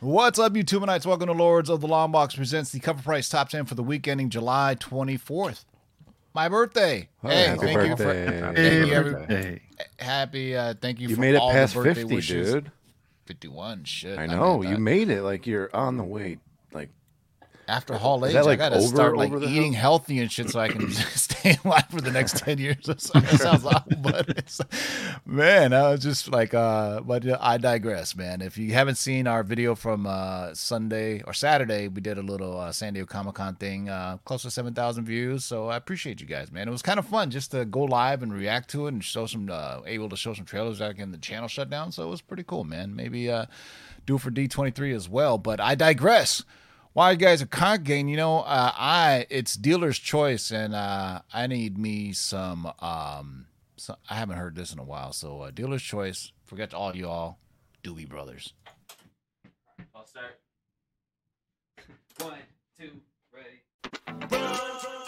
What's up, YouTubeites? Welcome to Lords of the Long Box presents the cover price top 10 for the week ending July 24th. My birthday. hey, happy thank you for birthday. thank you, birthday. happy. Uh, thank you. You for made it past the birthday 50, wishes. dude. 51. Shit. I mean, know. You that- made it. Like you're on the way. After Hall age, like, I gotta over- start like eating healthy and shit so I can stay alive for the next ten years. Or something. That sounds awful, but it's, man, I was just like, uh, but I digress, man. If you haven't seen our video from uh, Sunday or Saturday, we did a little uh, San Diego Comic Con thing, uh, close to seven thousand views. So I appreciate you guys, man. It was kind of fun just to go live and react to it and show some, uh, able to show some trailers back in the channel shut down. So it was pretty cool, man. Maybe uh, do it for D twenty three as well. But I digress while you guys are congregating, you know, uh, I it's dealer's choice, and uh, I need me some. Um, so, I haven't heard this in a while, so uh, dealer's choice. Forget to all y'all, Doobie Brothers. I'll start. One, two, ready. Down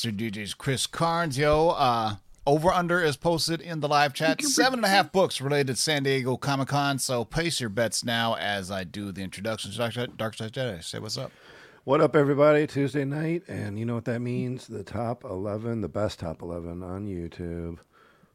scratch bastard DJs. Chris Carnes, yo. Uh, over under is posted in the live chat. Seven and a half books related to San Diego Comic Con. So place your bets now as I do the introductions. Dark Side, Dark Side Jedi, say what's up. what up, everybody? Tuesday night, and you know what that means? The top eleven, the best top eleven on YouTube.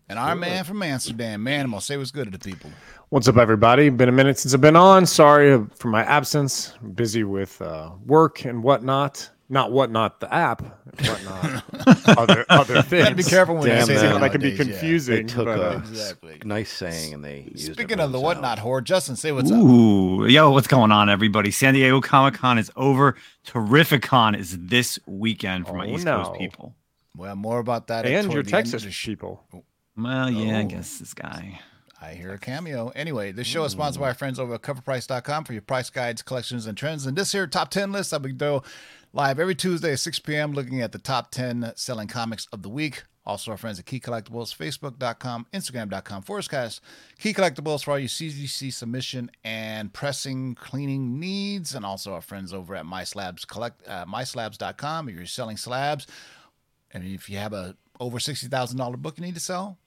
And our man from Amsterdam, Manimal, say what's good to the people. What's up, everybody? Been a minute since I've been on. Sorry for my absence. Busy with uh, work and whatnot. Not whatnot the app, whatnot other other things. Gotta be careful when you Damn say that. that. That can be nowadays, yeah. confusing. They took but, a uh, Exactly. nice saying and they used it Speaking of the whatnot horde, Justin, say what's up. Yo, what's going on, everybody? San Diego Comic Con is over. Terrificon is this weekend for my Oh, East no. Coast people. Well, more about that. and toward your the end of Texas the sh- people. Well, yeah, I Oh. guess this guy. I hear a cameo. Anyway, this show is sponsored by our friends over at coverprice.com for your price guides, collections, and trends. And this here top 10 list that we do live every Tuesday at 6 p.m. looking at the top 10 selling comics of the week. Also, our friends at Key Collectibles, Facebook.com, Instagram.com, Forestcast, Key Collectibles for all your CGC submission and pressing cleaning needs. And also our friends over at MySlabs Collect, uh, MySlabs.com if you're selling slabs. And if you have a over $60,000 book you need to sell,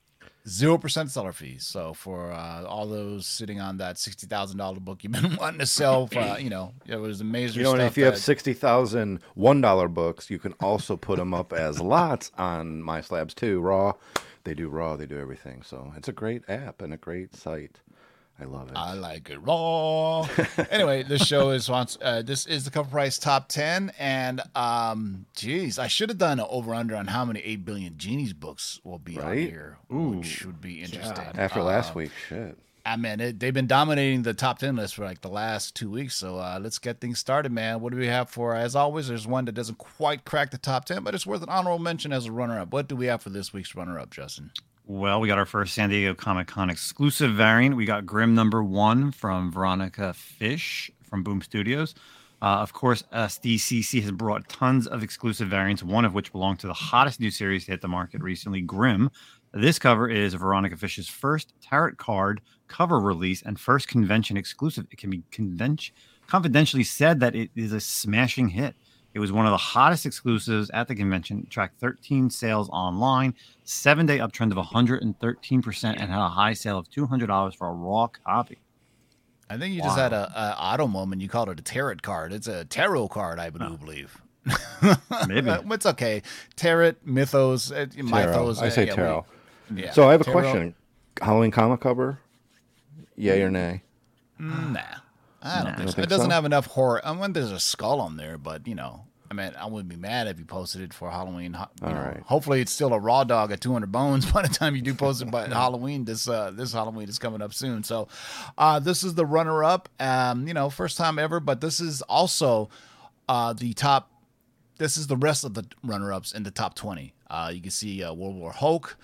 zero percent seller fees. So for uh, all those sitting on that sixty thousand dollar book you've been wanting to sell, for, uh, you know, it was amazing. You know, and if you have sixty thousand one dollar books, you can also put them up as lots on My Slabs too. Raw, they do raw, they do everything. So it's a great app and a great site. I love it. I like it raw. anyway, this show is on. Uh, this is the cover price top ten, and um, geez, I should have done an over under on how many eight billion genies books will be on Right? here, which would be interesting. After Uh, last week, shit. I mean, it, they've been dominating the top 10 list for like the last two weeks. So uh, let's get things started, man. What do we have for, as always, there's one that doesn't quite crack the top 10, but it's worth an honorable mention as a runner up. What do we have for this week's runner up, Justin? Well, we got our first San Diego Comic Con exclusive variant. We got Grim number one from Veronica Fish from Boom Studios. Uh, of course, SDCC has brought tons of exclusive variants, one of which belonged to the hottest new series to hit the market recently, Grim. This cover is Veronica Fish's first tarot card cover release and first convention exclusive. It can be convention confidentially said that it is a smashing hit. It was one of the hottest exclusives at the convention. It tracked 13 sales online, seven day uptrend of 113%, and had a high sale of $200 for a raw copy. I think you just had a, a auto moment. You called it a tarot card. It's a tarot card, I do believe. Maybe. It's okay. Tarot, mythos, uh, Tarot. mythos. I uh, say yeah, tarot. we- yeah. So I have a Tarot- question. Halloween comic cover? Yay or nay? Nah, I don't think so. think It doesn't so? have enough horror. I mean, there's a skull on there, but you know, I mean, I wouldn't be mad if you posted it for Halloween. You All know, right. Hopefully, it's still a raw dog at 200 bones by the time you do post it by Halloween. This uh, this Halloween is coming up soon. So, uh, this is the runner up. Um, you know, first time ever, but this is also uh, the top this is the rest of the runner ups in the top 20. Uh, you can see uh, World War Hulk,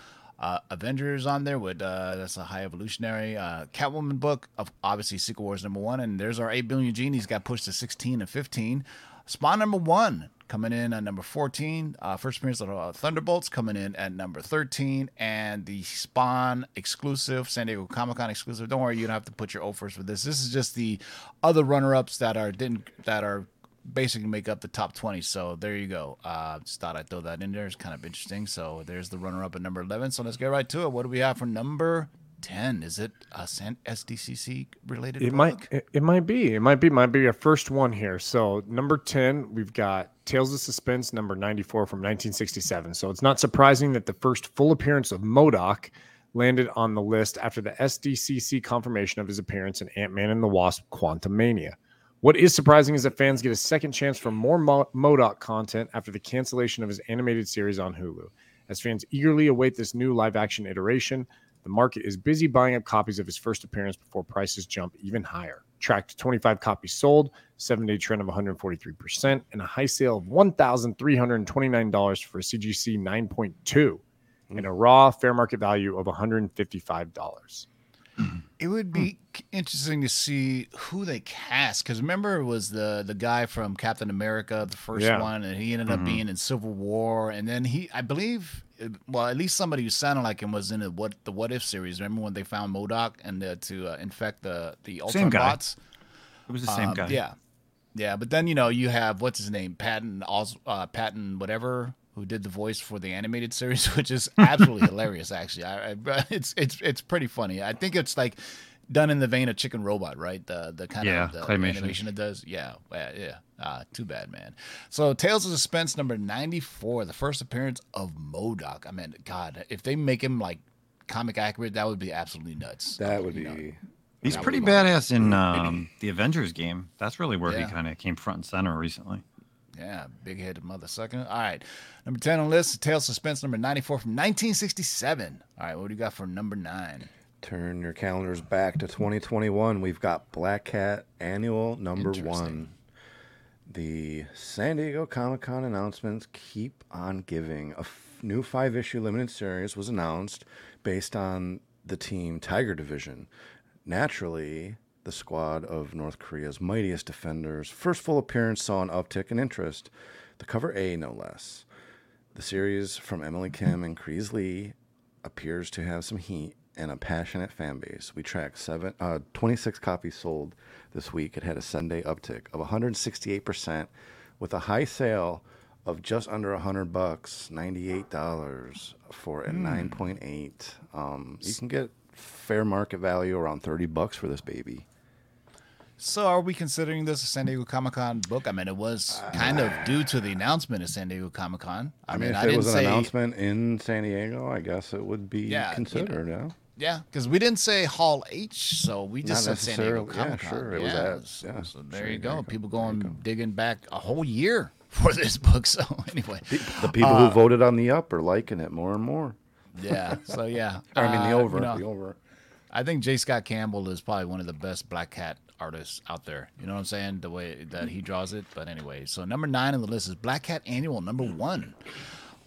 uh, Avengers on there with uh, that's a high evolutionary uh, Catwoman book of obviously Secret Wars number one, and there's our 8 billion genies got pushed to 16 and 15. Spawn number one coming in at number 14. Uh, first appearance of uh, Thunderbolts coming in at number 13, and the Spawn exclusive San Diego Comic Con exclusive. Don't worry, you don't have to put your offers for this. This is just the other runner ups that are didn't that are basically make up the top 20. So there you go. Uh, just thought I'd throw that in there. It's kind of interesting. So there's the runner up at number 11. So let's get right to it. What do we have for number 10? Is it a SDCC related? It might it, it might be. It might be might be our first one here. So number 10, we've got Tales of Suspense number 94 from 1967. So it's not surprising that the first full appearance of MODOK landed on the list after the SDCC confirmation of his appearance in Ant-Man and the Wasp Quantum Quantumania. What is surprising is that fans get a second chance for more Mo- MODOK content after the cancellation of his animated series on Hulu. As fans eagerly await this new live action iteration, the market is busy buying up copies of his first appearance before prices jump even higher. Tracked 25 copies sold, seven day trend of 143%, and a high sale of $1,329 for a CGC 9.2 and a raw fair market value of $155. It would be interesting to see who they cast because remember it was the the guy from Captain America, the first Yeah. one, and he ended up being in Civil War, and then he, I believe, uh, well, at least somebody who sounded like him was in the what the What If series. Remember when they found MODOK and uh, to uh, infect the the Same Ultron guy. bots? It was the same Um, guy. Yeah, yeah. But then you know you have what's his name, Patton, Os- uh, Patton, whatever, who did the voice for the animated series, which is absolutely hilarious. Actually, I, I, it's it's it's pretty funny. I think it's like done in the vein of Chicken Robot, right? The the kind Yeah, of the claymation. animation it does. Yeah, yeah, yeah. Uh, too bad, man. So Tales of Suspense number ninety four, the first appearance of MODOK. I mean, God, if they make him like comic accurate, that would be absolutely nuts. That would You know? be. He's That pretty badass in um, the Avengers game. That's really where Yeah. he kind of came front and center recently. Yeah, big headed mother sucker. All right. Number 10 on the list, Tale of Suspense, number 94 from 1967. All right, what do you got for number nine? Turn your calendars back to 2021. We've got Black Cat Annual number one. The San Diego Comic Con announcements keep on giving. A f- new five issue limited series was announced based on the team Tiger Division. Naturally, the squad of North Korea's mightiest defenders' first full appearance saw an uptick in interest. The cover A, no less. The series from Emily Kim and Creees Lee appears to have some heat and a passionate fan base. We tracked seven, uh, 26 copies sold this week. It had a Sunday uptick of 168% with a high sale of just under 100 bucks, $98 for a 9.8. Um, you can get fair market value around 30 bucks for this baby. So, are we considering this a San Diego Comic Con book? I mean, it was kind of due to the announcement of San Diego Comic Con. I, I mean, mean, if I it was an say, announcement in San Diego, I guess it would be Yeah, you considered, yeah. yeah, because we didn't say Hall H, so we just Not said San Diego Comic Con. Yeah, sure, it was at- so, yeah, so there San you go. Diego. People going go. digging back a whole year for this book. So anyway, The people Uh, who voted on the up are liking it more and more. yeah. So yeah, I mean, the Uh, over, you know, the over. I think J. Scott Campbell is probably one of the best Black Cat artists out there. You know what I'm saying? The way that he draws it. But anyway, so number nine on the list is Black Cat Annual number one.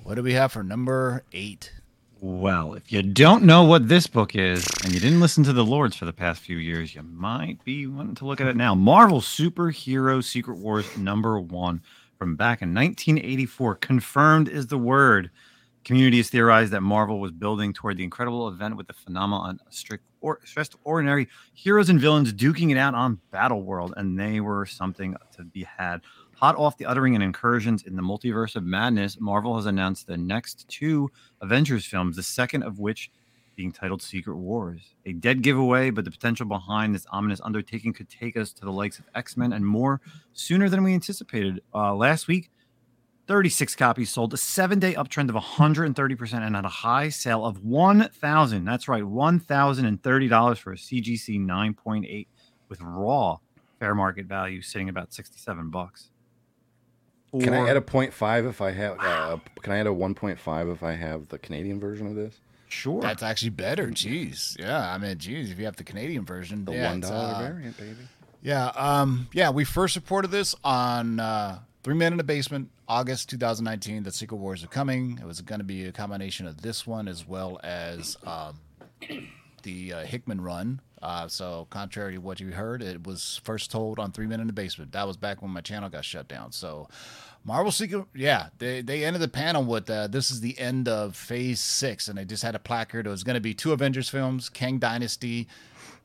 What do we have for number eight? Well, if you don't know what this book is and you didn't listen to the Lords for the past few years, you might be wanting to look at it now. Marvel Superhero Secret Wars number one from back in 1984. Confirmed is the word. Community has theorized that Marvel was building toward the incredible event with the phenomenon of strict or stressed ordinary heroes and villains duking it out on Battle World, and they were something to be had. Hot off the uttering and incursions in the multiverse of madness, Marvel has announced the next two Avengers films, the second of which being titled Secret Wars. A dead giveaway, but the potential behind this ominous undertaking could take us to the likes of X Men and more sooner than we anticipated. Uh, last week, 36 copies sold, a seven day uptrend of 130%, and at a high sale of 1000 That's right, $1,030 for a CGC 9.8 with raw fair market value sitting about 67 bucks. Can I add a 0.5 if I have? Uh, can I add a 1.5 if I have the Canadian version of this? Sure. That's actually better. Jeez. Yeah. I mean, geez, if you have the Canadian version, The yeah, one uh, variant, baby. Yeah, um, yeah. We first reported this on uh, Three Men in the Basement, August 2019. The Secret Wars are coming. It was going to be a combination of this one as well as um, the uh, Hickman run. Uh, so, contrary to what you heard, it was first told on Three Men in the Basement. That was back when my channel got shut down. So, Marvel Secret, yeah, they they ended the panel with uh, this is the end of Phase Six, and they just had a placard. It was going to be two Avengers films, Kang Dynasty,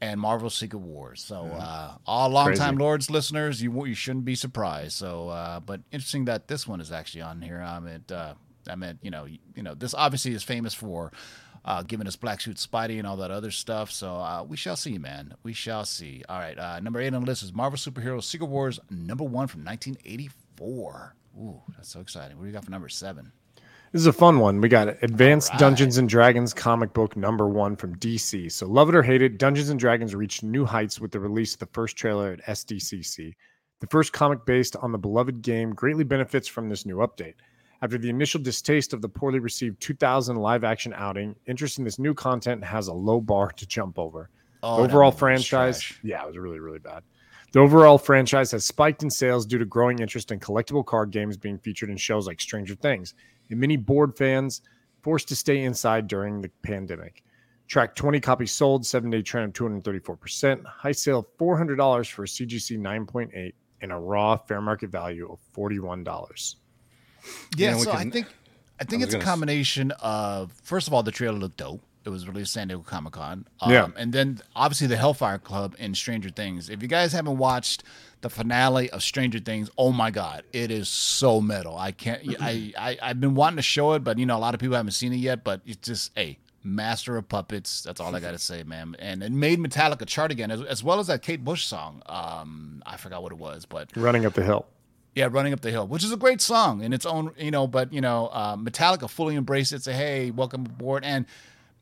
and Marvel Secret Wars. So, uh, all longtime Crazy. Lords listeners, you you shouldn't be surprised. So, uh, but interesting that this one is actually on here. I mean, uh, I mean, you know, you, know, this obviously is famous for. Uh, giving us Black Suit Spidey and all that other stuff. So uh, we shall see, man. We shall see. All right. Uh, number eight on the list is Marvel Superhero Secret Wars, number one from 1984. Ooh, that's so exciting. What do you got for number seven? This is a fun one. We got Advanced right. Dungeons and Dragons comic book number one from DC. So, love it or hate it, Dungeons and Dragons reached new heights with the release of the first trailer at SDCC. The first comic based on the beloved game greatly benefits from this new update. After the initial distaste of the poorly received 2000 live action outing, interest in this new content has a low bar to jump over. Oh, overall franchise, trash. yeah, it was really, really bad. The overall franchise has spiked in sales due to growing interest in collectible card games being featured in shows like Stranger Things, and many board fans forced to stay inside during the pandemic. Track 20 copies sold, seven day trend of 234%, high sale of $400 for a CGC 9.8, and a raw fair market value of $41. Yeah, know, we so I think I think was it's a gonna s- combination of first of all the trailer looked dope. It was released San Diego Comic Con. Um, Yeah. and then obviously the Hellfire Club and Stranger Things. If you guys haven't watched the finale of Stranger Things, oh my god, it is so metal. I can't. I, I I've been wanting to show it, but you know a lot of people haven't seen it yet. But it's just a master of puppets. That's all I got to say, man. And it made Metallica chart again, as, as well as that Kate Bush song. Um, I forgot what it was, but Running up the hill. yeah, running up the hill, which is a great song in its own, you know. But you know, uh, Metallica fully embraced it. Say, hey, welcome aboard, and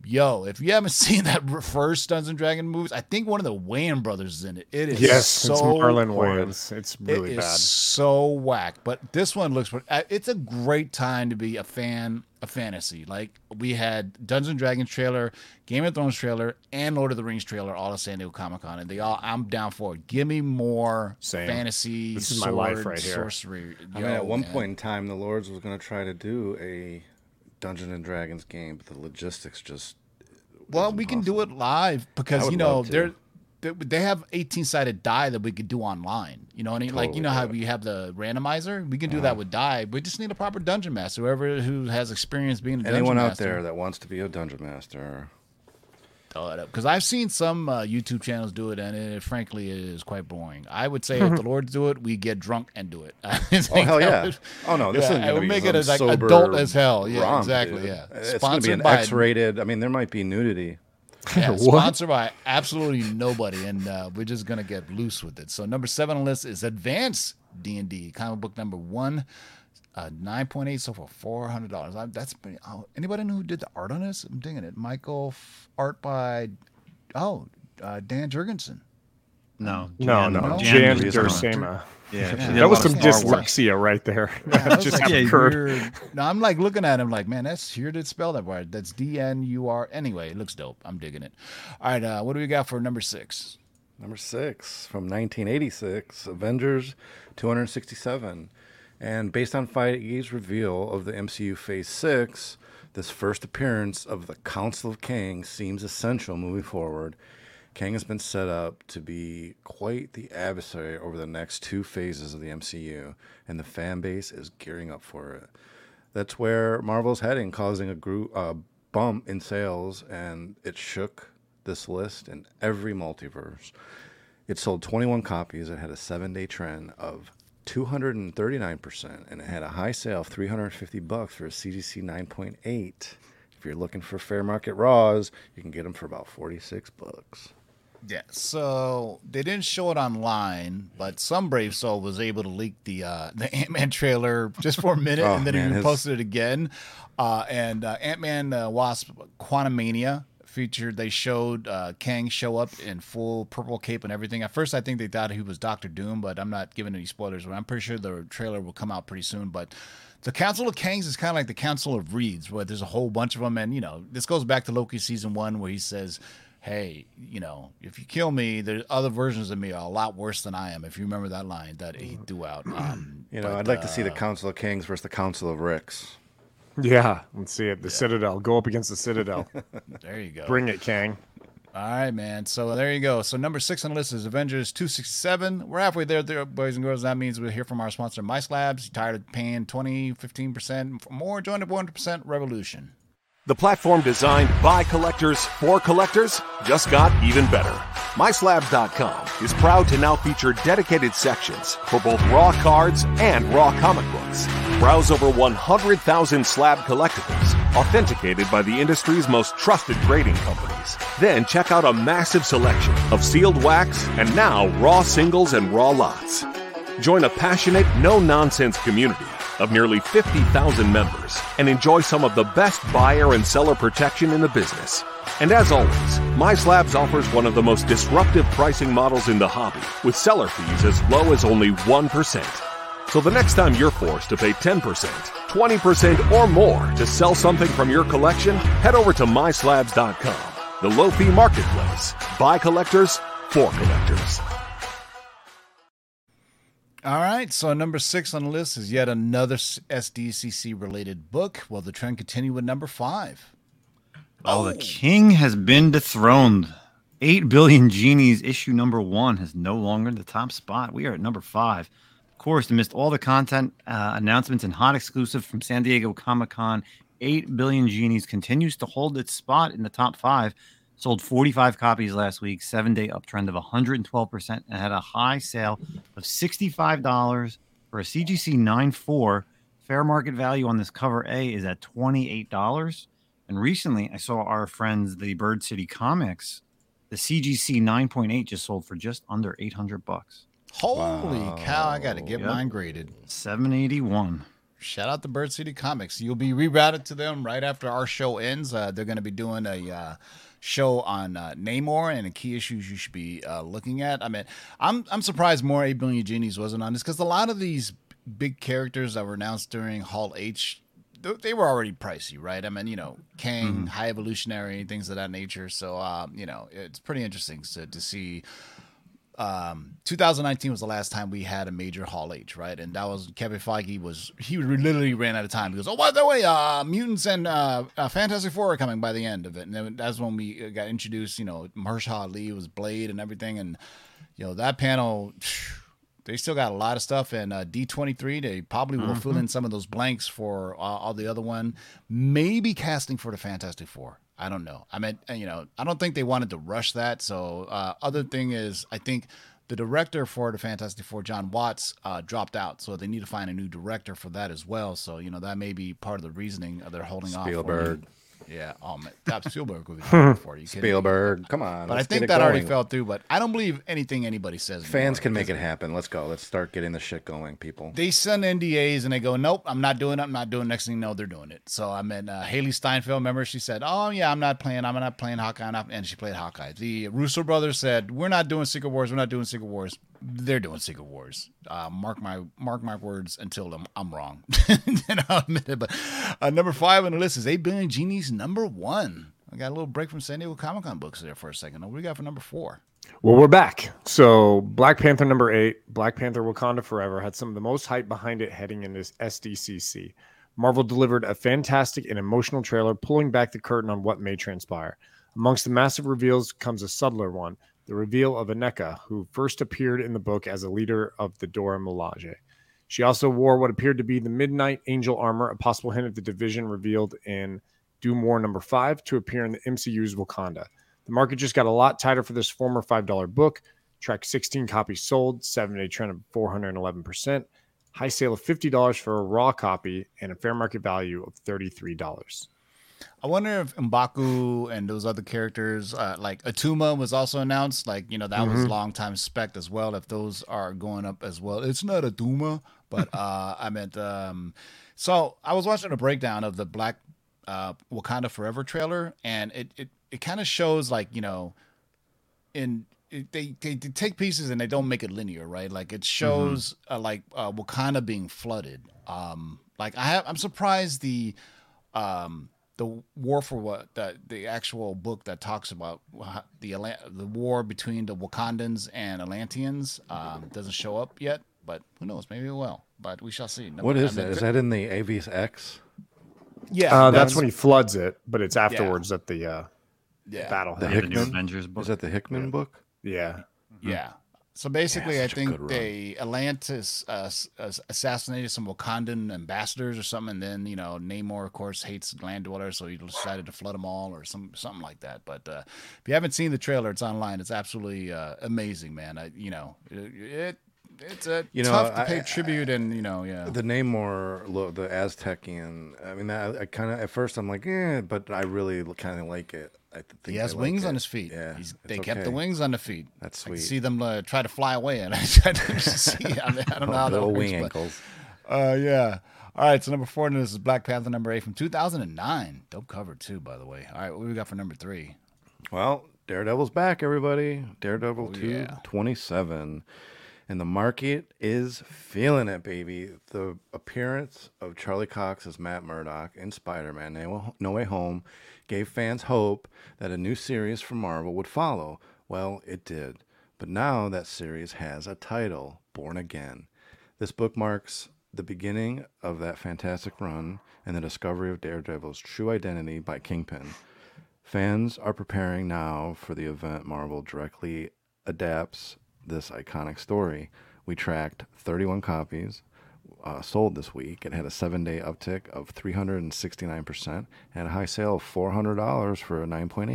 Yo, if you haven't seen that first Dungeons and Dragon movies, I think one of the Wayans brothers is in it. It is Yes, so it's Marlon horrid. Wayans. It's It really is bad. so whack. But this one looks. uh, It's a great time to be a fan of fantasy. Like we had Dungeons and Dragons trailer, Game of Thrones trailer, and Lord of the Rings trailer all at San Diego Comic Con, and they all. I'm down for it. Give me more Same. fantasy. This is my life right here. Sorcery. I mean, at one man. point in time, the Lords was going to try to do a Dungeons and Dragons game, but the logistics just. Well, we can do it live because you know to. they're. They have 18 sided die that we could do online. You know what I mean? like, you know how yeah. we have the randomizer? We can do that uh-huh. with die. We just need a proper dungeon master, whoever who has experience being a dungeon master. Anyone out there that wants to be a dungeon master, throw it up because I've seen some uh, YouTube channels do it, and it frankly is quite boring. I would say if the Lords do it, we get drunk and do it. Oh hell yeah! would- Oh no, this yeah, isn't I going to would be make it as like adult as hell. Yeah, romp, exactly. dude. Yeah, it's going to be an by X-rated. I mean, there might be nudity. Yeah, sponsored by absolutely nobody, and uh, we're just gonna get loose with it. So number seven on the list is Advanced D and D comic book number one, uh, nine point eight, so for four hundred dollars. That's pretty, oh, anybody know who did the art on this? I'm digging it. Michael F- art by oh uh, Dan Jurgensen. No, No, Jan- no, no. Jan Jan Duursema. Yeah, Yeah. That was some Star Wars. dyslexia right there. Yeah, That that was just like a occurred. weird- No, I'm like looking at him like, man, that's here to spell that word. That's D N U R. Anyway, it looks dope. I'm digging it. All right, uh, what do we got for number six? Number six from 1986, Avengers 267. And based on Feige's reveal of the MCU Phase 6, this first appearance of the Council of Kang seems essential moving forward. Kang has been set up to be quite the adversary over the next two phases of the MCU, and the fan base is gearing up for it. That's where Marvel's heading, causing a group, uh, bump in sales, and it shook this list in every multiverse. It sold 21 copies. It had a seven day trend of 239%, and it had a high sale of 350 bucks for a CGC 9.8. If you're looking for fair market raws, you can get them for about 46 bucks. Yeah, so they didn't show it online, but some brave soul was able to leak the uh, the Ant Man trailer just for a minute, Oh, and then man, he his- posted it again. Uh, and uh, Ant Man uh, Wasp Quantumania featured. They showed uh, Kang show up in full purple cape and everything. At first, I think they thought he was Doctor Doom, but I'm not giving any spoilers. But I'm pretty sure the trailer will come out pretty soon. But the Council of Kangs is kind of like the Council of Reeds, where there's a whole bunch of them, and you know this goes back to Loki season one, where he says hey, you know, if you kill me, there's other versions of me are a lot worse than I am. If you remember that line that he threw out. Um, You know, but, I'd like to see uh, the Council of Kings versus the Council of Ricks. Yeah, let's see it. The Citadel. Go up against the Citadel. There you go. Bring it, Kang. All right, man. So uh, there you go. So number six on the list is Avengers 267. We're halfway there, there, boys and girls. That means we'll hear from our sponsor, MySlabs. You tired of paying 20, 15% for more? Join the 100% revolution. The platform designed by collectors for collectors just got even better. MySlabs.com is proud to now feature dedicated sections for both raw cards and raw comic books. Browse over 100,000 slab collectibles, authenticated by the industry's most trusted grading companies. Then check out a massive selection of sealed wax and now raw singles and raw lots. Join a passionate, no nonsense community of nearly 50,000 members and enjoy some of the best buyer and seller protection in the business. And as always, MySlabs offers one of the most disruptive pricing models in the hobby with seller fees as low as only 1%. So the next time you're forced to pay 10%, 20%, or more to sell something from your collection, head over to MySlabs.com, the low fee marketplace by collectors for collectors. All right, so number six on the list is yet another SDCC related book. Well, the trend continue with number five. Oh, the king has been dethroned. 8 billion genies issue number one has no longer the top spot. We are at number five. Course, amidst all the content uh, announcements and hot exclusive from San Diego Comic Con, 8 billion genies continues to hold its spot in the top five. Sold 45 copies last week, seven day uptrend of 112%, and had a high sale of $65 for a CGC 9.4. Fair market value on this cover A is at $28. And recently, I saw our friends, the Bird City Comics, the CGC 9.8 just sold for just under 800 bucks. Holy cow, I got to get Yep. mine graded. 781. shout out to Bird City Comics. You'll be rerouted to them right after our show ends. Uh, they're going to be doing a uh, show on uh, Namor and the key issues you should be uh, looking at. I mean, I'm I'm surprised more Eight Billion Genies wasn't on this because a lot of these big characters that were announced during Hall H. th- They were already pricey, right? I mean, you know, Kang, High Evolutionary, things of that nature. So, um, you know, it's pretty interesting to, to see um 2019 was the last time we had a major Hall H, right? And that was Kevin Feige was he literally ran out of time. He goes, "Oh, by the way, uh, mutants and uh, uh, Fantastic Four are coming by the end of it." And then that's when we uh, got introduced. You know, Mahershala Ali was Blade and everything, and you know that panel. They still got a lot of stuff, and uh, D23. They probably will fill in some of those blanks for uh, all the other one. Maybe casting for the Fantastic Four. I don't know. I mean, you know, I don't think they wanted to rush that. So, uh, other thing is, I think the director for the Fantastic Four, John Watts, uh, dropped out. So they need to find a new director for that as well. So, you know, that may be part of the reasoning of they're holding off. Spielberg. Yeah. Oh man, that Spielberg would be for you. Spielberg, come on. But I think that already fell through. But I don't believe anything anybody says. Fans anymore, can make it happen. Let's go. Let's start getting the shit going, people. They send NDAs and they go, nope, I'm not doing it. I'm not doing. it." Next thing you know, they're doing it. So I mean, uh, Hailee Steinfeld. Remember, she said, "Oh yeah, I'm not playing. I'm not playing Hawkeye," and she played Hawkeye. The Russo brothers said, "We're not doing Secret Wars. We're not doing Secret Wars. They're doing Secret Wars. Uh, mark my mark my words until I'm, I'm wrong." and I'll admit it. But uh, number five on the list is Eight Billion Genies. Number one. I got a little break from San Diego Comic Con books there for a second. What do we got for number four? Well, we're back. So, Black Panther number eight, Black Panther Wakanda Forever, had some of the most hype behind it heading in this SDCC. Marvel delivered a fantastic and emotional trailer, pulling back the curtain on what may transpire. Amongst the massive reveals comes a subtler one the reveal of Aneka, who first appeared in the book as a leader of the Dora Milaje. She also wore what appeared to be the Midnight Angel armor, a possible hint of the division revealed in Doom War number five to appear in the MCU's Wakanda. The market just got a lot tighter for this former $5 book. Track 16 copies sold, seven day trend of 411%, high sale of $50 for a raw copy, and a fair market value of $33. I wonder if Mbaku and those other characters, uh, like Attuma, was also announced. Like you know, that was long time spec as well. If those are going up as well, it's not Attuma, but uh, I meant. Um, so I was watching a breakdown of the Black uh, Wakanda Forever trailer, and it it, it kind of shows like you know, in it, they, they they take pieces and they don't make it linear, right? Like it shows uh, like uh, Wakanda being flooded. Um, like I have, I'm surprised the um the war for what the the actual book that talks about the the war between the Wakandans and Atlanteans um, doesn't show up yet, but who knows? Maybe it will. But we shall see. No- What is I mean, that? Is that in the Avius X? Yeah, Uh, that's when he floods it, but it's afterwards that the uh, yeah, battle The Yeah, the new Hickman? Avengers book. Is that the Hickman book? Yeah. Yeah. So basically, Yeah, I such a good think they Atlantis uh, uh, assassinated some Wakandan ambassadors or something, and then you know Namor, of course, hates land dwellers, so he decided to flood them all or some something like that. But uh, if you haven't seen the trailer, it's online. It's absolutely uh, amazing, man. I, you know, it, it it's a You know, tough to I- pay tribute, and you know, yeah, The Namor, the Aztecian. I mean, I, I kind of at first I'm like, eh, but I really kind of like it. I think he has I like wings on his feet. Yeah, He's, they kept the wings on the feet. That's I sweet. see them uh, try to fly away, and I tried to see. I, mean, I don't know how that works, wing but- ankles. Uh, yeah. All right. So number four in this is Black Panther number eight from 2009. Dope cover too, by the way. All right. What we got for number three? Well, Daredevil's back, everybody. Daredevil Oh, 2 yeah. 27. And the market is feeling it, baby. The appearance of Charlie Cox as Matt Murdock in Spider Man No Way Home gave fans hope that a new series from Marvel would follow. Well, it did. But now that series has a title Born Again. This book marks the beginning of that fantastic run and the discovery of Daredevil's true identity by Kingpin. Fans are preparing now for the event Marvel directly adapts this iconic story. We tracked 31 copies uh, sold this week. It had a seven day uptick of 369% and a high sale of $400 for a 9.8.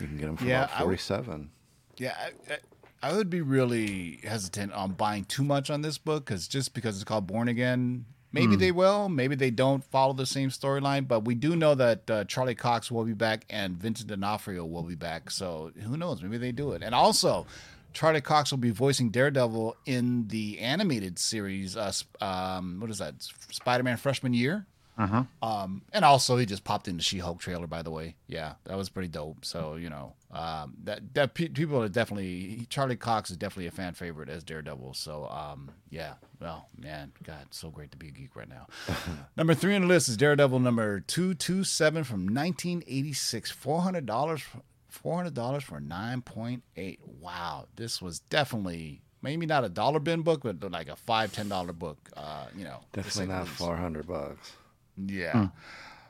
You can get them for Yeah, about I would- 47 Yeah. I, I, would be really hesitant on buying too much on this book because just because it's called Born Again, maybe they will, maybe they don't follow the same storyline. But we do know that uh, Charlie Cox will be back and Vincent D'Onofrio will be back. So who knows? Maybe they do it. And also, Charlie Cox will be voicing Daredevil in the animated series. Uh, um, what is that? Spider-Man freshman year. Uh huh. Um, and also he just popped in the She-Hulk trailer, by the way. Yeah, that was pretty dope. So you know, um, that that pe- people are definitely Charlie Cox is definitely a fan favorite as Daredevil. So um, yeah, well, man, God, so great to be a geek right now. number three on the list is Daredevil number two two seven from 1986, four hundred dollars, four hundred dollars for nine point eight. Wow, this was definitely. Maybe not a dollar bin book, but like a five ten dollar book. Uh, you know, Definitely not four hundred bucks. Yeah.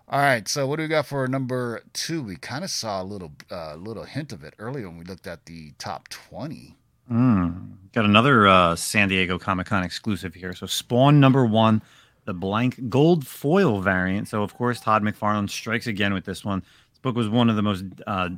All right. So what do we got for number two? We kind of saw a little, uh, little hint of it earlier when we looked at the top twenty. Mm. Got another uh, San Diego Comic Con exclusive here. So Spawn number one, the blank gold foil variant. So of course Todd McFarlane strikes again with this one. This book was one of the most uh,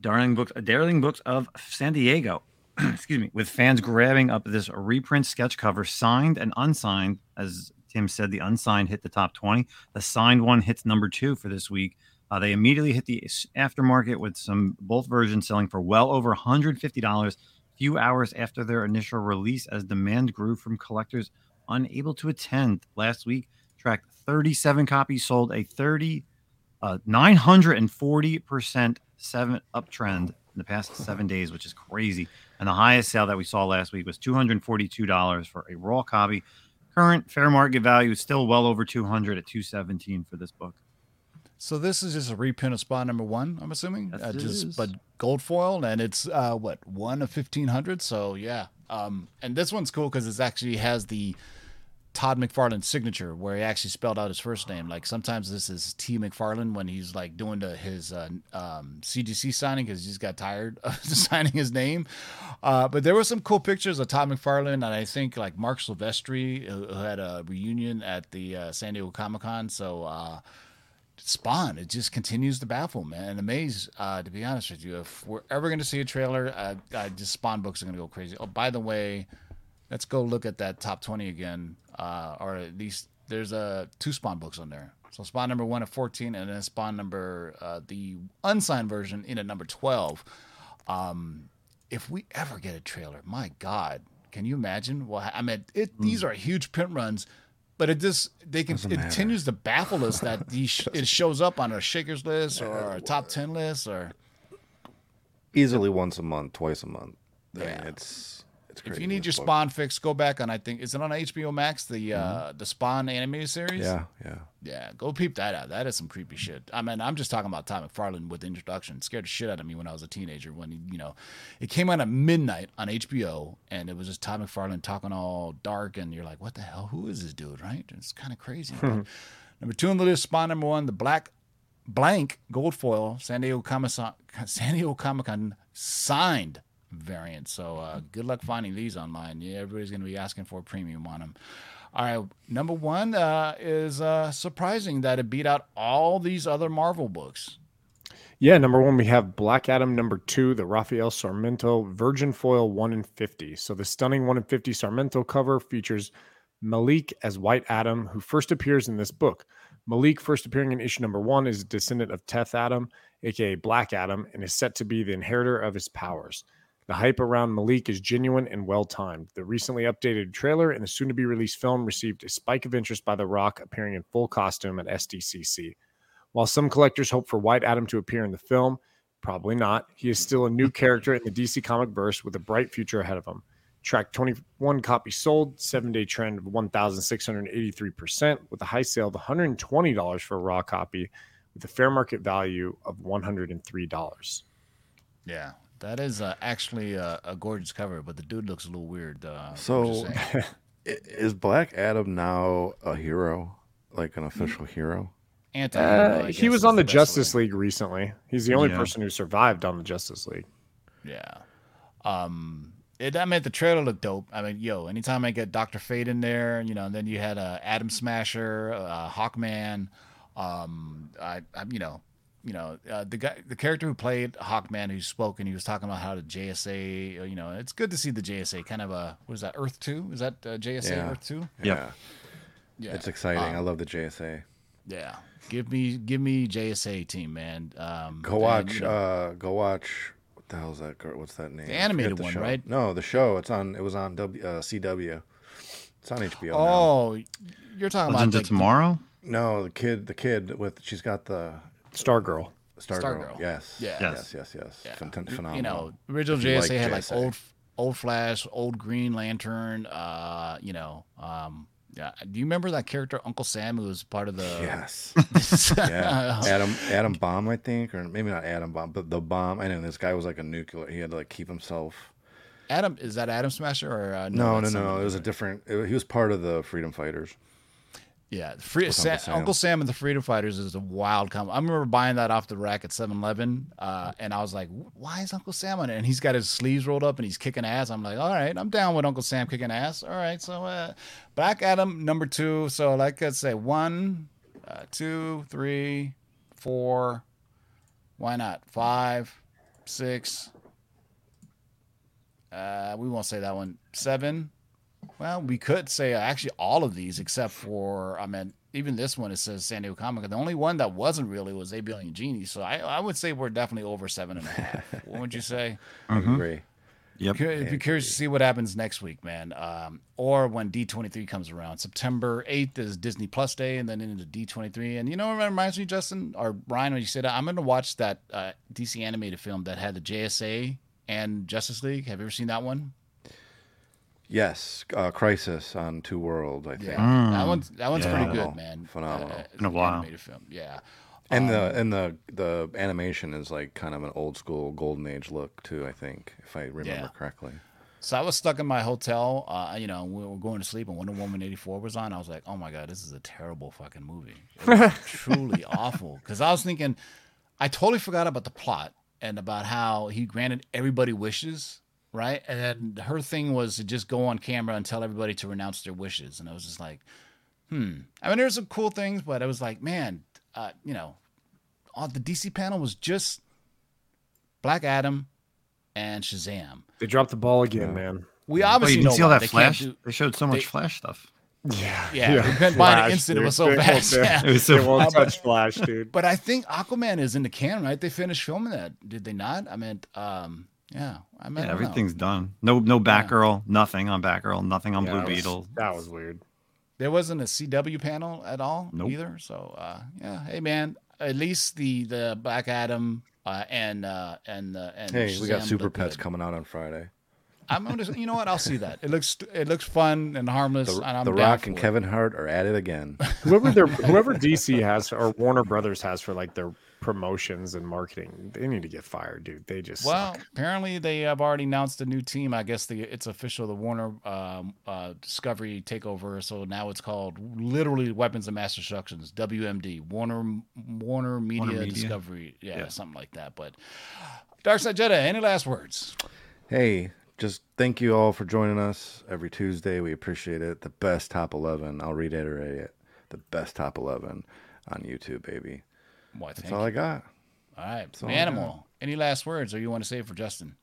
darling books, darling books of San Diego. Excuse me, with fans grabbing up this reprint sketch cover, signed and unsigned. As Tim said, the unsigned hit the top twenty. The signed one hits number two for this week. Uh, they immediately hit the aftermarket with some both versions selling for well over $150 few hours after their initial release as demand grew from collectors unable to attend. Last week, tracked 37 copies sold, a 30 uh, 940% seven uptrend in the past seven days, which is crazy. And the highest sale that we saw last week was $242 for a raw copy. Current fair market value is still well over 200 at 217 for this book. So this is just a reprint of spot number one. I'm assuming, Yes, uh, just is. but gold foil, and it's uh, what one of fifteen hundred. So yeah, um, and this one's cool because it actually has the Todd McFarlane signature where he actually spelled out his first name. Like sometimes this is T McFarlane when he's like doing the, his uh, um, CGC signing because he just got tired of signing his name. Uh, but there were some cool pictures of Todd McFarlane and I think like Marc Silvestri who who had a reunion at the uh, San Diego Comic Con. So uh, Spawn, it just continues to baffle, man, and amaze. Uh, to be honest with you, if we're ever going to see a trailer, uh, uh, just Spawn books are going to go crazy. Oh, by the way, let's go look at that top 20 again uh, or at least there's uh, two spawn books on there so spawn number one at 14 and then spawn number uh, the unsigned version in at number 12 um, if we ever get a trailer my god can you imagine well i mean it, these are huge print runs but it just they can Doesn't it matter. continues to baffle us that these it shows up on our shakers list or our top 10 list or Easily once a month, twice a month. I mean, Yeah. it's if you need your book. spawn fix go back on i think is it on hbo max the uh the spawn animated series Yeah, yeah. Yeah, go peep that out. That is some creepy shit. I mean, I'm just talking about Tom McFarlane with the introduction. It scared the shit out of me when I was a teenager. When he, you know, it came out at midnight on HBO, and it was just Tom McFarlane talking all dark, and you're like, what the hell? Who is this dude? Right? It's kind of crazy. Number two on the list, Spawn number one, the black blank gold foil San Diego Comic San Diego Comic Con signed variant. So uh, good luck finding these online. Yeah, everybody's gonna be asking for a premium on them. All right, number one uh, is uh, surprising that it beat out all these other Marvel books. Yeah, number one, we have Black Adam. Number two, the Rafael Sarmiento Virgin Foil 1 in 50. So the stunning 1 in 50 Sarmiento cover features Malik as White Adam, who first appears in this book. Malik, first appearing in issue number one, is a descendant of Teth Adam, aka Black Adam, and is set to be the inheritor of his powers. The hype around Malik is genuine and well timed. The recently updated trailer and the soon to be released film received a spike of interest by The Rock appearing in full costume at SDCC. While some collectors hope for White Adam to appear in the film, probably not. He is still a new character in the DC comic verse with a bright future ahead of him. Track 21 copies sold, seven day trend of 1,683%, with a high sale of $120 for a raw copy, with a fair market value of $103. Yeah, that is uh, actually a, a gorgeous cover, but the dude looks a little weird. Uh, So- just saying. I- Is Black Adam now a hero, like an official hero? anti. Uh, he was on the Justice League recently. He's the only Yeah. person who survived on the Justice League. Yeah. Um. It, I mean, the trailer looked dope. I mean, yo, anytime I get Doctor Fate in there, you know, and then you had uh, Atom Smasher, uh, Hawkman, um, I, I, you know, you know, uh, the guy, the character who played Hawkman, who spoke, and he was talking about how the JSA, uh, you know, it's good to see the JSA kind of a, what is that, Earth Two? Is that uh, JSA Yeah. Earth Two? Yeah, Yeah, it's exciting. Um, I love the JSA. Yeah, give me, give me JSA team, man. Um, Go and, watch. you know, uh Go watch What the hell's that girl? What's that name? The animated the one, show. right? No, the show. It's on. It was on w, uh, CW. It's on HBO. now. Oh, you're talking Legends about of like, Tomorrow. No, the kid. The kid with. She's got the Stargirl. Star, Stargirl. Girl. Yes. Yeah. Yes. Yes. Yes. Yeah. Phenomenal. You know, original you JSA like had like JSA. old, old Flash, old Green Lantern. Uh, you know, um, yeah. Do you remember that character Uncle Sam who was part of the? Yes. yeah. Adam Adam Bomb, I think, or maybe not Adam Bomb, but the bomb. I know this guy was like a nuclear. He had to like keep himself. Adam is that Atom Smasher or uh, No, no, that's no. It was a different. it- he was part of the Freedom Fighters. Yeah, the free, Sa- Uncle Uncle, Sam. Sam. and the Freedom Fighters is a wild combo. I remember buying that off the rack at 7-Eleven, uh, and I was like, "Why is Uncle Sam on it?" And he's got his sleeves rolled up and he's kicking ass. I'm like, "All right, I'm down with Uncle Sam kicking ass." All right, so uh, Black Adam number two. So like I say, one, uh, two, three, four. Why not five, six? Uh, we won't say that one. Seven. Well, we could say uh, actually all of these except for I mean even this one it says San Diego Comic. The only one that wasn't really was A Billion Genie. So I, I would say we're definitely over seven and a half. what would you say? I agree. Yep. Cur- Be curious to see what happens next week, man. Um, or when D23 comes around. September 8th is Disney Plus Day, and then into D23. And you know what reminds me, Justin or Brian, when you said that, I'm going to watch that uh, DC animated film that had the JSA and Justice League. Have you ever seen that one? Yes, uh, Crisis on Two Worlds, I think. Yeah, that one's that one's Yeah. pretty Phenomenal. good, man. Phenomenal. Uh, Been a while. Animated film, yeah. And Um, the and the the animation is like kind of an old school golden age look too. I think if I remember Yeah. correctly. So I was stuck in my hotel. Uh, you know, we were going to sleep, and Wonder Woman eighty four was on. I was like, "Oh my god, this is a terrible fucking movie. It was truly awful." Because I was thinking, I totally forgot about the plot and about how he granted everybody wishes, right? And then her thing was to just go on camera and tell everybody to renounce their wishes. And I was just like, hmm. I mean, there's some cool things, but I was like, man, uh, you know, all the DC panel was just Black Adam and Shazam. They dropped the ball again, man. We Oh, obviously you didn't know see all that They flash? do- they showed so much they- flash stuff. Yeah, Yeah, we couldn't buy the instant, it was so dude. They fast, yeah. It was so they won't touch Flash, dude. But I think Aquaman is in the can, right? They finished filming that, did they not? I meant, um, yeah, I mean, Yeah, everything's done. No, no Batgirl. Nothing on Batgirl. Nothing on Yeah, Blue that was- Beetle. That was weird. There wasn't a CW panel at all Nope. either. So, uh, yeah, hey man, at least the the Black Adam uh, and uh, and uh, and Hey, we got Super Pets good. coming out on Friday. I'm gonna, you know what? I'll see that. It looks it looks fun and harmless. The, and I'm the Rock and it. Kevin Hart are at it again. Whoever their whoever DC has or Warner Brothers has for like their promotions and marketing, they need to get fired, dude. They just Well, suck. apparently they have already announced a new team. I guess the, it's official, the Warner um, uh, Discovery takeover. So now it's called literally Weapons of Mass Destructions, WMD, Warner Warner Media, Media. Discovery, yeah, Yeah. something like that. But Darkside Jedi, any last words? Hey, just thank you all for joining us every Tuesday. We appreciate it. The best top 11. I'll reiterate it. The best top 11 on YouTube, baby. Why, That's all you. I got. All right, all I Animal. Any last words, or you want to say for Justin?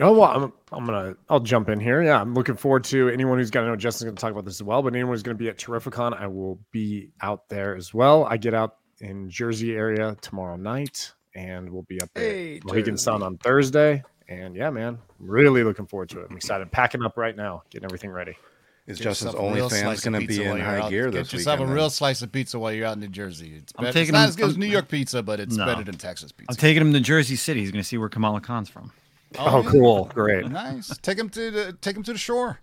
Oh well, I'm, I'm gonna I'll jump in here. Yeah, I'm looking forward to anyone who's got to know Justin's gonna talk about this as well. But anyone who's gonna be at Terrificon, I will be out there as well. I get out in Jersey area tomorrow night, and we'll be up Hey, at Mohegan Sun on Thursday. And yeah, man, really looking forward to it. I'm excited. Packing up right now, getting everything ready. Is Get Justin's yourself a real OnlyFans going to be while in you're high out- gear Get this yourself weekend? a real slice of pizza while you're out in New Jersey. It's, I'm better, taking it's not him- as good as I'm- New York pizza, but it's No. better than Texas pizza. I'm taking him to Jersey City. He's going to see where Kamala Khan's from. Oh, oh yeah. cool, great. Nice. Take him to the take him to the shore.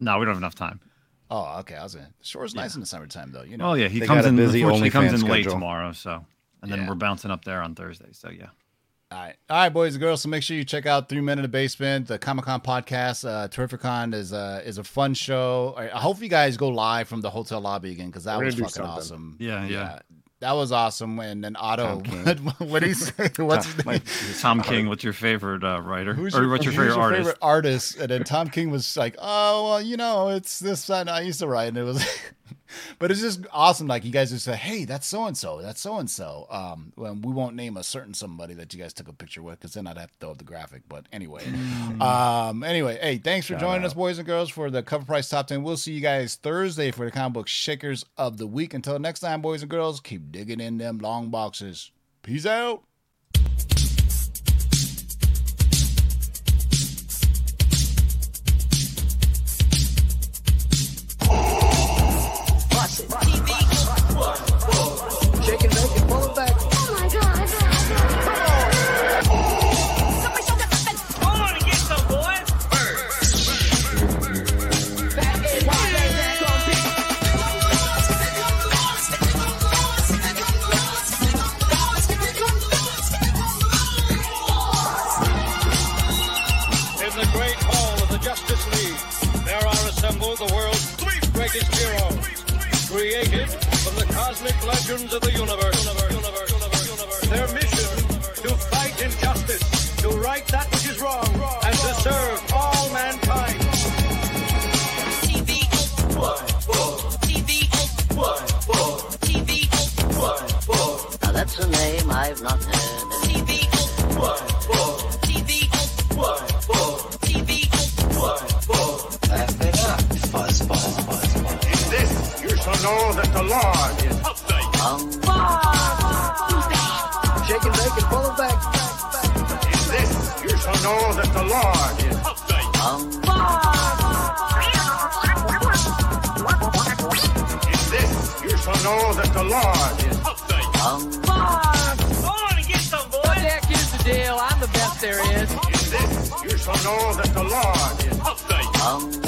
No, we don't have enough time. Oh, okay. I was in. The shore's nice in the summertime, though. You know. Oh yeah, he They comes got a in. busy Unfortunately, comes in OnlyFans late schedule. tomorrow. So, and then Yeah. we're bouncing up there on Thursday. So yeah. All right, all right, boys and girls. So make sure you check out Three Men in the Basement, the Comic Con podcast. Uh, Terrificon is a is a fun show. I I hope you guys go live from the hotel lobby again because that We're was fucking something. awesome. Yeah, yeah. that was awesome. And then Otto, what do you say? What's his name? Tom King, what's your favorite uh, writer? Who's or what's your who's favorite artist? artist? And then Tom King was like, "Oh, well, you know, it's this that I used to write," and it was, but it's just awesome. Like you guys just say, "Hey, that's so and so. That's so and so." Um, well, we won't name a certain somebody that you guys took a picture with because then I'd have to throw up the graphic. But anyway, um, anyway, hey, thanks for joining us, boys and girls, for the cover price top ten. We'll see you guys Thursday for the comic book shakers of the week. Until next time, boys and girls, keep digging in them long boxes. Peace out. Created from the cosmic legends of the universe. Their mission, to fight injustice, to right that which is wrong, and to serve all mankind. Now that's a name I've not heard. In know that the Lord is upright. Shake and bake and pull it back. In this, you shall know that the Lord is upright. In this, you shall know that the Lord is upright. Come on and get some, boys. Heck, here's the deal. I'm the best there is. In this, you shall know that the Lord is upright. What's in the box?